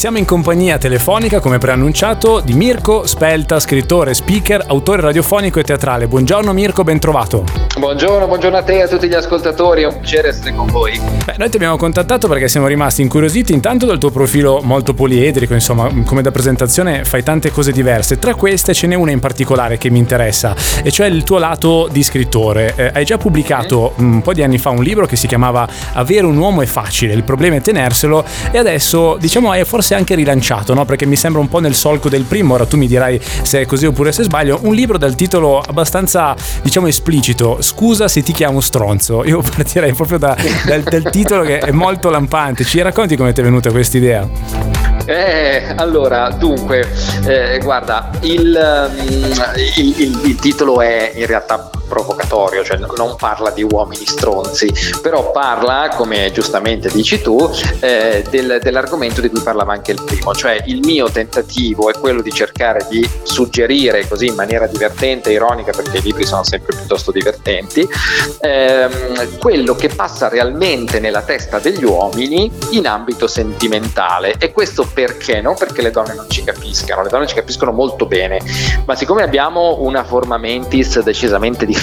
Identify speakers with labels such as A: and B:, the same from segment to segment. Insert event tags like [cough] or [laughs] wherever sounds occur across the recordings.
A: Siamo in compagnia telefonica, come preannunciato, di Mirko Spelta, scrittore, speaker, autore radiofonico e teatrale. Buongiorno Mirko, ben trovato.
B: Buongiorno, buongiorno a te e a tutti gli ascoltatori, è un piacere essere con voi.
A: Beh, noi ti abbiamo contattato perché siamo rimasti incuriositi intanto dal tuo profilo molto poliedrico, insomma, come da presentazione fai tante cose diverse. Tra queste ce n'è una in particolare che mi interessa, e cioè il tuo lato di scrittore. Eh, hai già pubblicato mm. un po' di anni fa un libro che si chiamava Avere un uomo è facile, il problema è tenerselo, e adesso diciamo hai forse anche rilanciato, no? Perché mi sembra un po' nel solco del primo, ora tu mi dirai se è così oppure se sbaglio, un libro dal titolo abbastanza, diciamo, esplicito, Scusa se ti chiamo stronzo. Io [laughs] partirei proprio da, dal, dal titolo che è molto lampante. Ci racconti come ti è venuta questa idea?
B: Eh, allora, dunque, eh, guarda, il, um, il, il, il, titolo è in realtà provocatorio, cioè non parla di uomini stronzi, però parla, come giustamente dici tu, eh, del, dell'argomento di cui parlava anche il primo, cioè il mio tentativo è quello di cercare di suggerire così in maniera divertente, ironica, perché i libri sono sempre piuttosto divertenti, ehm, quello che passa realmente nella testa degli uomini in ambito sentimentale e questo perché? Non perché le donne non ci capiscano, le donne ci capiscono molto bene, ma siccome abbiamo una forma mentis decisamente differente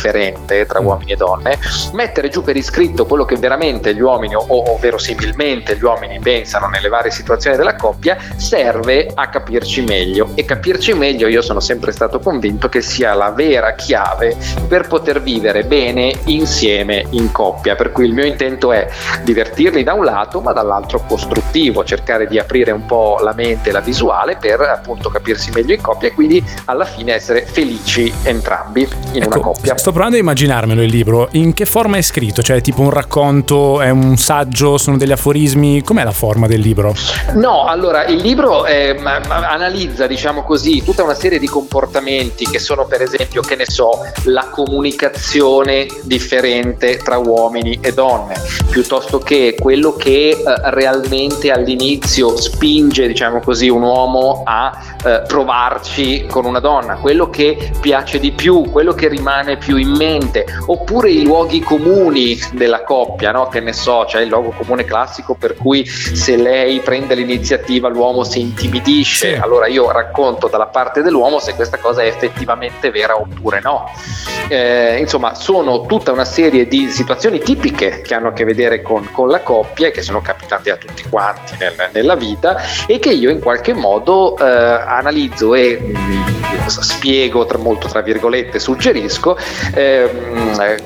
B: tra uomini e donne, mettere giù per iscritto quello che veramente gli uomini o, o verosimilmente gli uomini pensano nelle varie situazioni della coppia serve a capirci meglio. E capirci meglio io sono sempre stato convinto che sia la vera chiave per poter vivere bene insieme in coppia, per cui il mio intento è divertirli da un lato ma dall'altro costruttivo, cercare di aprire un po' la mente e la visuale per appunto capirsi meglio in coppia e quindi alla fine essere felici entrambi in
A: ecco,
B: una coppia.
A: Sto provando a immaginarmelo il libro, in che forma è scritto? Cioè tipo un racconto, è un saggio, sono degli aforismi, com'è la forma del libro?
B: No, allora il libro eh, analizza diciamo così tutta una serie di comportamenti che sono per esempio, che ne so, la comunicazione differente tra uomini e donne, piuttosto che quello che eh, realmente all'inizio spinge, diciamo così, un uomo a eh, provarci con una donna, quello che piace di più, quello che rimane più in mente, oppure i luoghi comuni della coppia, no? che ne so, c'è il luogo comune classico per cui se lei prende l'iniziativa l'uomo si intimidisce, sì. allora io racconto dalla parte dell'uomo se questa cosa è effettivamente vera oppure no. Eh, insomma, sono tutta una serie di situazioni tipiche che hanno a che vedere con, con la coppia e che sono capitate a tutti quanti nel, nella vita e che io in qualche modo eh, analizzo e mh, mm, spiego tra, molto tra virgolette, suggerisco, ehm,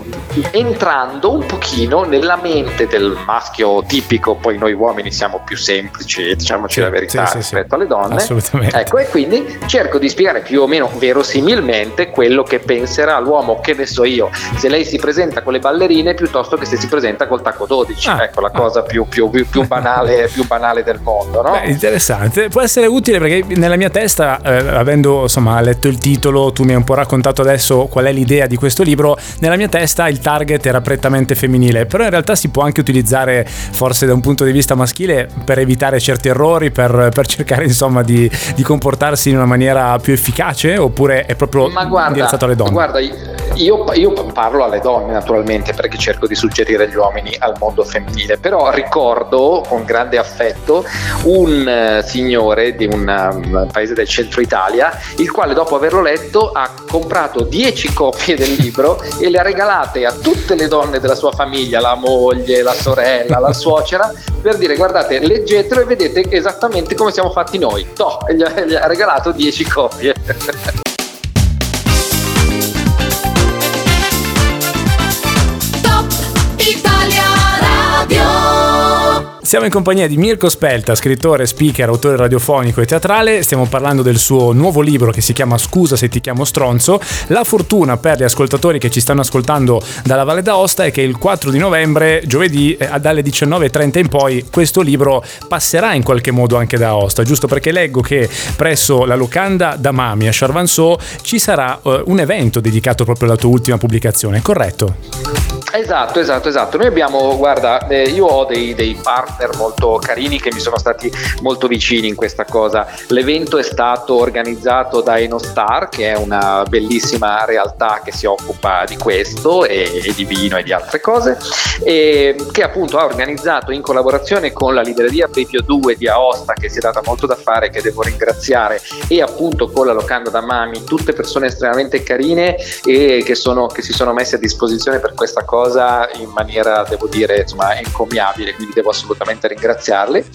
B: entrando un pochino nella mente del maschio tipico, poi noi uomini siamo più semplici, diciamoci sì, la verità sì, rispetto sì, alle donne.
A: Assolutamente.
B: Ecco, e quindi cerco di spiegare più o meno verosimilmente quello che penserà l'uomo, che ne so io, se lei si presenta con le ballerine piuttosto che se si presenta col tacco 12. Ah, ecco la ah. cosa più, più, più, più, banale, [laughs] più banale del mondo. No?
A: Beh, interessante, può essere utile perché nella mia testa, eh, avendo insomma letto il titolo, tu mi hai un po' raccontato adesso qual è l'idea di questo libro, nella mia testa il target era prettamente femminile, però in realtà si può anche utilizzare forse da un punto di vista maschile per evitare certi errori, per, per cercare insomma di, di, comportarsi in una maniera più efficace oppure è proprio guarda, indirizzato alle donne?
B: Guarda, io, io, parlo alle donne naturalmente perché cerco di suggerire agli uomini al mondo femminile, però ricordo con grande affetto un uh, signore di un um, paese del centro Italia, il quale dopo averlo letto ha comprato 10 copie del libro e le ha regalate a tutte le donne della sua famiglia, la moglie, la sorella, la suocera, per dire guardate, leggetelo e vedete esattamente come siamo fatti noi. Ha, gli ha regalato 10 copie.
A: Siamo in compagnia di Mirko Spelta, scrittore, speaker, autore radiofonico e teatrale. Stiamo parlando del suo nuovo libro che si chiama Scusa se ti chiamo stronzo. La fortuna per gli ascoltatori che ci stanno ascoltando dalla Valle d'Aosta è che il 4 di novembre, giovedì, eh, dalle 19.30 in poi, questo libro passerà in qualche modo anche da Aosta, giusto perché leggo che presso la locanda da Mami a Charvanceau ci sarà uh, un evento dedicato proprio alla tua ultima pubblicazione, corretto?
B: Esatto, esatto, esatto. Noi abbiamo, guarda, eh, io ho dei, dei, partner molto carini che mi sono stati molto vicini in questa cosa. L'evento è stato organizzato da Enostar, che è una bellissima realtà che si occupa di questo e, e di vino e di altre cose, e che appunto ha organizzato in collaborazione con la libreria Prepio 2 di Aosta, che si è data molto da fare, che devo ringraziare, e appunto con la locanda da Mami, tutte persone estremamente carine e che, sono, che si sono messe a disposizione per questa cosa cosa in maniera, devo dire, insomma, encomiabile, quindi devo assolutamente ringraziarli.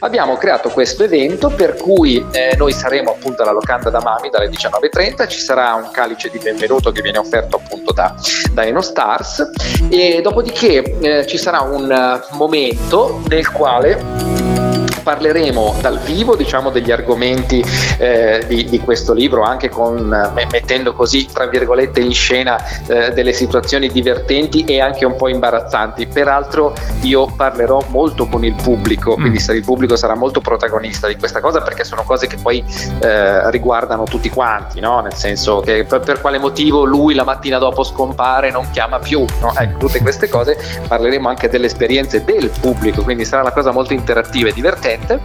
B: Abbiamo creato questo evento per cui eh, noi saremo appunto alla locanda da Mami dalle 19.30, ci sarà un calice di benvenuto che viene offerto appunto da, da Enostars e dopodiché eh, ci sarà un momento nel quale parleremo dal vivo diciamo, degli argomenti eh, di, di, questo libro, anche con, mettendo così tra virgolette in scena eh, delle situazioni divertenti e anche un po' imbarazzanti. Peraltro io parlerò molto con il pubblico, mm. quindi il pubblico sarà molto protagonista di questa cosa perché sono cose che poi eh, riguardano tutti quanti, no? nel senso che per, per, quale motivo lui la mattina dopo scompare non chiama più, no? ecco, tutte queste cose parleremo anche delle esperienze del pubblico, quindi sarà una cosa molto interattiva e divertente presente.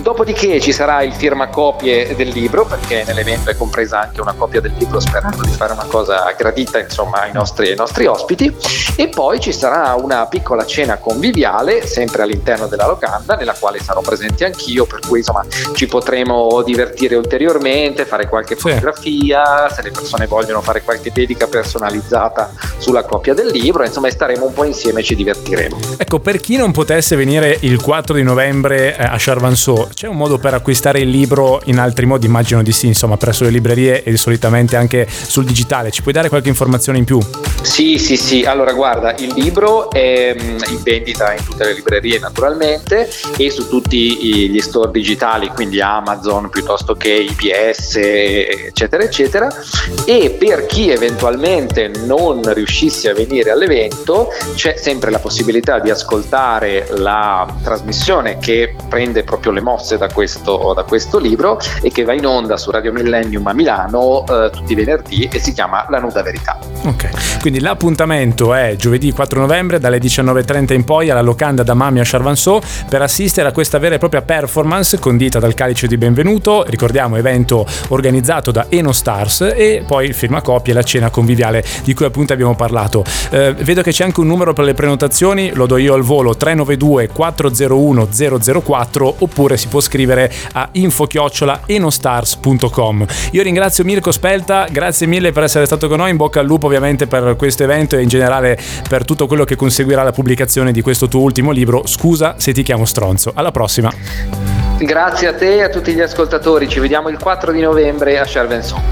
B: Dopodiché ci sarà il firmacopie del libro, perché nell'evento è compresa anche una copia del libro, sperando di fare una cosa gradita insomma, ai, nostri, ai nostri ospiti. E poi ci sarà una piccola cena conviviale, sempre all'interno della locanda, nella quale sarò presente anch'io, per cui insomma ci potremo divertire ulteriormente, fare qualche fotografia, se le persone vogliono fare qualche dedica personalizzata sulla copia del libro, insomma staremo un po' insieme e ci divertiremo.
A: Ecco, per chi non potesse venire il 4 di novembre a Charvanceau, c'è un modo per acquistare il libro in altri modi? Immagino di sì, insomma, presso le librerie e solitamente anche sul digitale. Ci puoi dare qualche informazione in più?
B: Sì, sì, sì. Allora, guarda, il libro è mm, in vendita in tutte le librerie naturalmente e su tutti gli store digitali, quindi Amazon piuttosto che IPS, eccetera, eccetera. E per chi eventualmente non riuscisse a venire all'evento, c'è sempre la possibilità di ascoltare la trasmissione che prende proprio le mosse da questo, da questo libro e che va in onda su Radio Millennium a Milano eh, tutti i venerdì e si chiama La Nuda Verità.
A: Ok, quindi l'appuntamento è giovedì 4 novembre dalle 19.30 in poi alla locanda da Mami a Charvanceau per assistere a questa vera e propria performance condita dal Calice di Benvenuto, ricordiamo evento organizzato da Eno Stars e poi il firmacopie e la cena conviviale di cui appunto abbiamo parlato. Eh, vedo che c'è anche un numero per le prenotazioni, lo do io al volo 392 401 004 oppure si può scrivere a info-enostars.com. Io ringrazio Mirko Spelta, grazie mille per essere stato con noi, in bocca al lupo ovviamente per questo evento e in generale per tutto quello che conseguirà la pubblicazione di questo tuo ultimo libro. Scusa se ti chiamo stronzo. Alla prossima.
B: Grazie a te e a tutti gli ascoltatori, ci vediamo il 4 di novembre a Charvenson.